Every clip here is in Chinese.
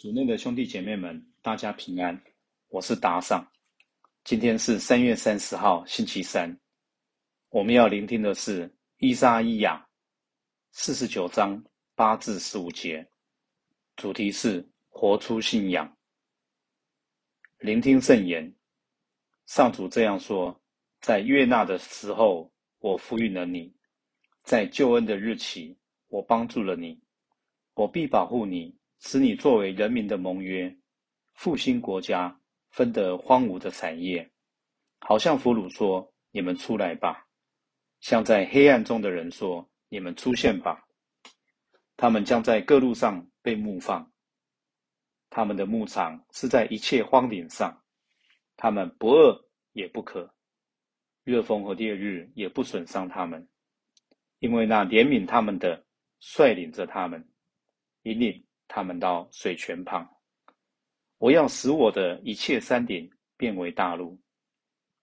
主内的兄弟姐妹们，大家平安，我是达尚。今天是三月三十号，星期三。我们要聆听的是《伊莎伊亚》四十九章八至十五节，主题是活出信仰。聆听圣言，上主这样说：在悦纳的时候，我赋予了你；在救恩的日期，我帮助了你。我必保护你。使你作为人民的盟约，复兴国家，分得荒芜的产业，好像俘虏说：“你们出来吧！”像在黑暗中的人说：“你们出现吧！”他们将在各路上被牧放，他们的牧场是在一切荒岭上，他们不饿也不渴，热风和烈日也不损伤他们，因为那怜悯他们的率领着他们，引领。他们到水泉旁，我要使我的一切山顶变为大陆，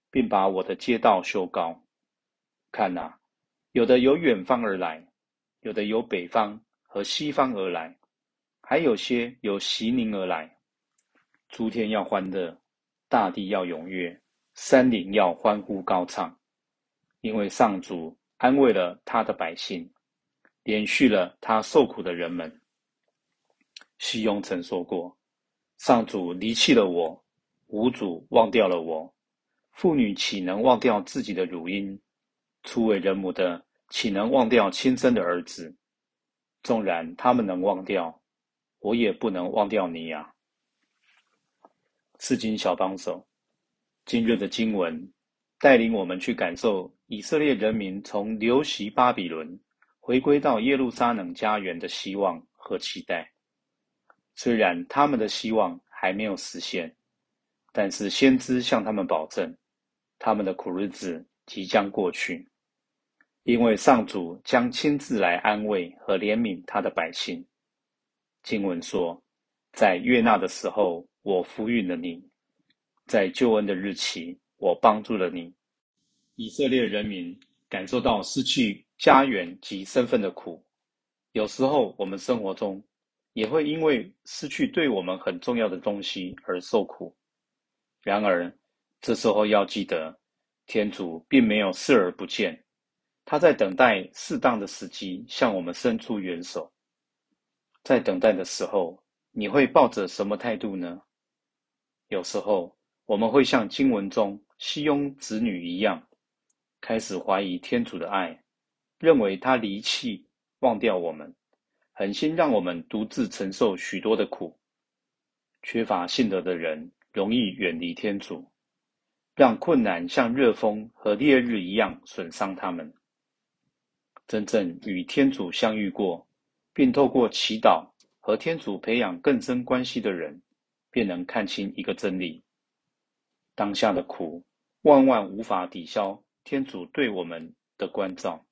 并把我的街道修高。看哪，有的由远方而来，有的由北方和西方而来，还有些由西宁而来。诸天要欢乐，大地要踊跃，山岭要欢呼高唱，因为上主安慰了他的百姓，连续了他受苦的人们。西庸曾说过：“上主离弃了我，吾主忘掉了我。妇女岂能忘掉自己的乳婴？初为人母的岂能忘掉亲生的儿子？纵然他们能忘掉，我也不能忘掉你呀。”四经小帮手，今日的经文带领我们去感受以色列人民从流徙巴比伦回归到耶路撒冷家园的希望和期待。虽然他们的希望还没有实现，但是先知向他们保证，他们的苦日子即将过去，因为上主将亲自来安慰和怜悯他的百姓。经文说，在悦纳的时候，我抚育了你；在救恩的日期，我帮助了你。以色列人民感受到失去家园及身份的苦，有时候我们生活中。也会因为失去对我们很重要的东西而受苦。然而，这时候要记得，天主并没有视而不见，他在等待适当的时机向我们伸出援手。在等待的时候，你会抱着什么态度呢？有时候，我们会像经文中西庸子女一样，开始怀疑天主的爱，认为他离弃、忘掉我们。狠心让我们独自承受许多的苦，缺乏信德的人容易远离天主，让困难像热风和烈日一样损伤他们。真正与天主相遇过，并透过祈祷和天主培养更深关系的人，便能看清一个真理：当下的苦，万万无法抵消天主对我们的关照。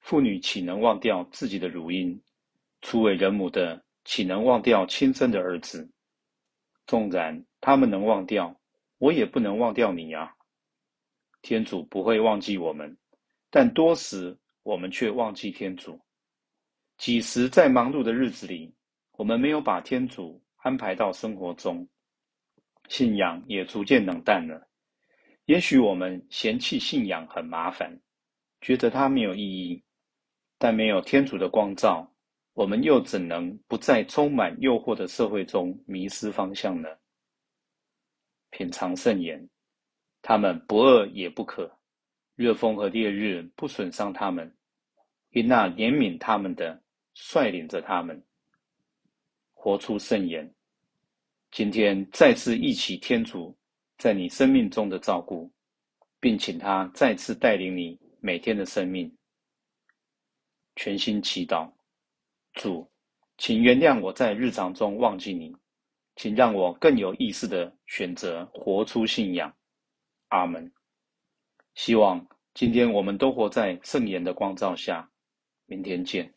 妇女岂能忘掉自己的乳婴？初为人母的岂能忘掉亲生的儿子？纵然他们能忘掉，我也不能忘掉你啊！天主不会忘记我们，但多时我们却忘记天主。几时在忙碌的日子里，我们没有把天主安排到生活中，信仰也逐渐冷淡了。也许我们嫌弃信仰很麻烦，觉得它没有意义。但没有天主的光照，我们又怎能不在充满诱惑的社会中迷失方向呢？品尝圣言，他们不饿也不渴，热风和烈日不损伤他们，因那怜悯他们的率领着他们，活出圣言。今天再次忆起天主在你生命中的照顾，并请他再次带领你每天的生命。全心祈祷，主，请原谅我在日常中忘记你，请让我更有意识的选择活出信仰。阿门。希望今天我们都活在圣言的光照下。明天见。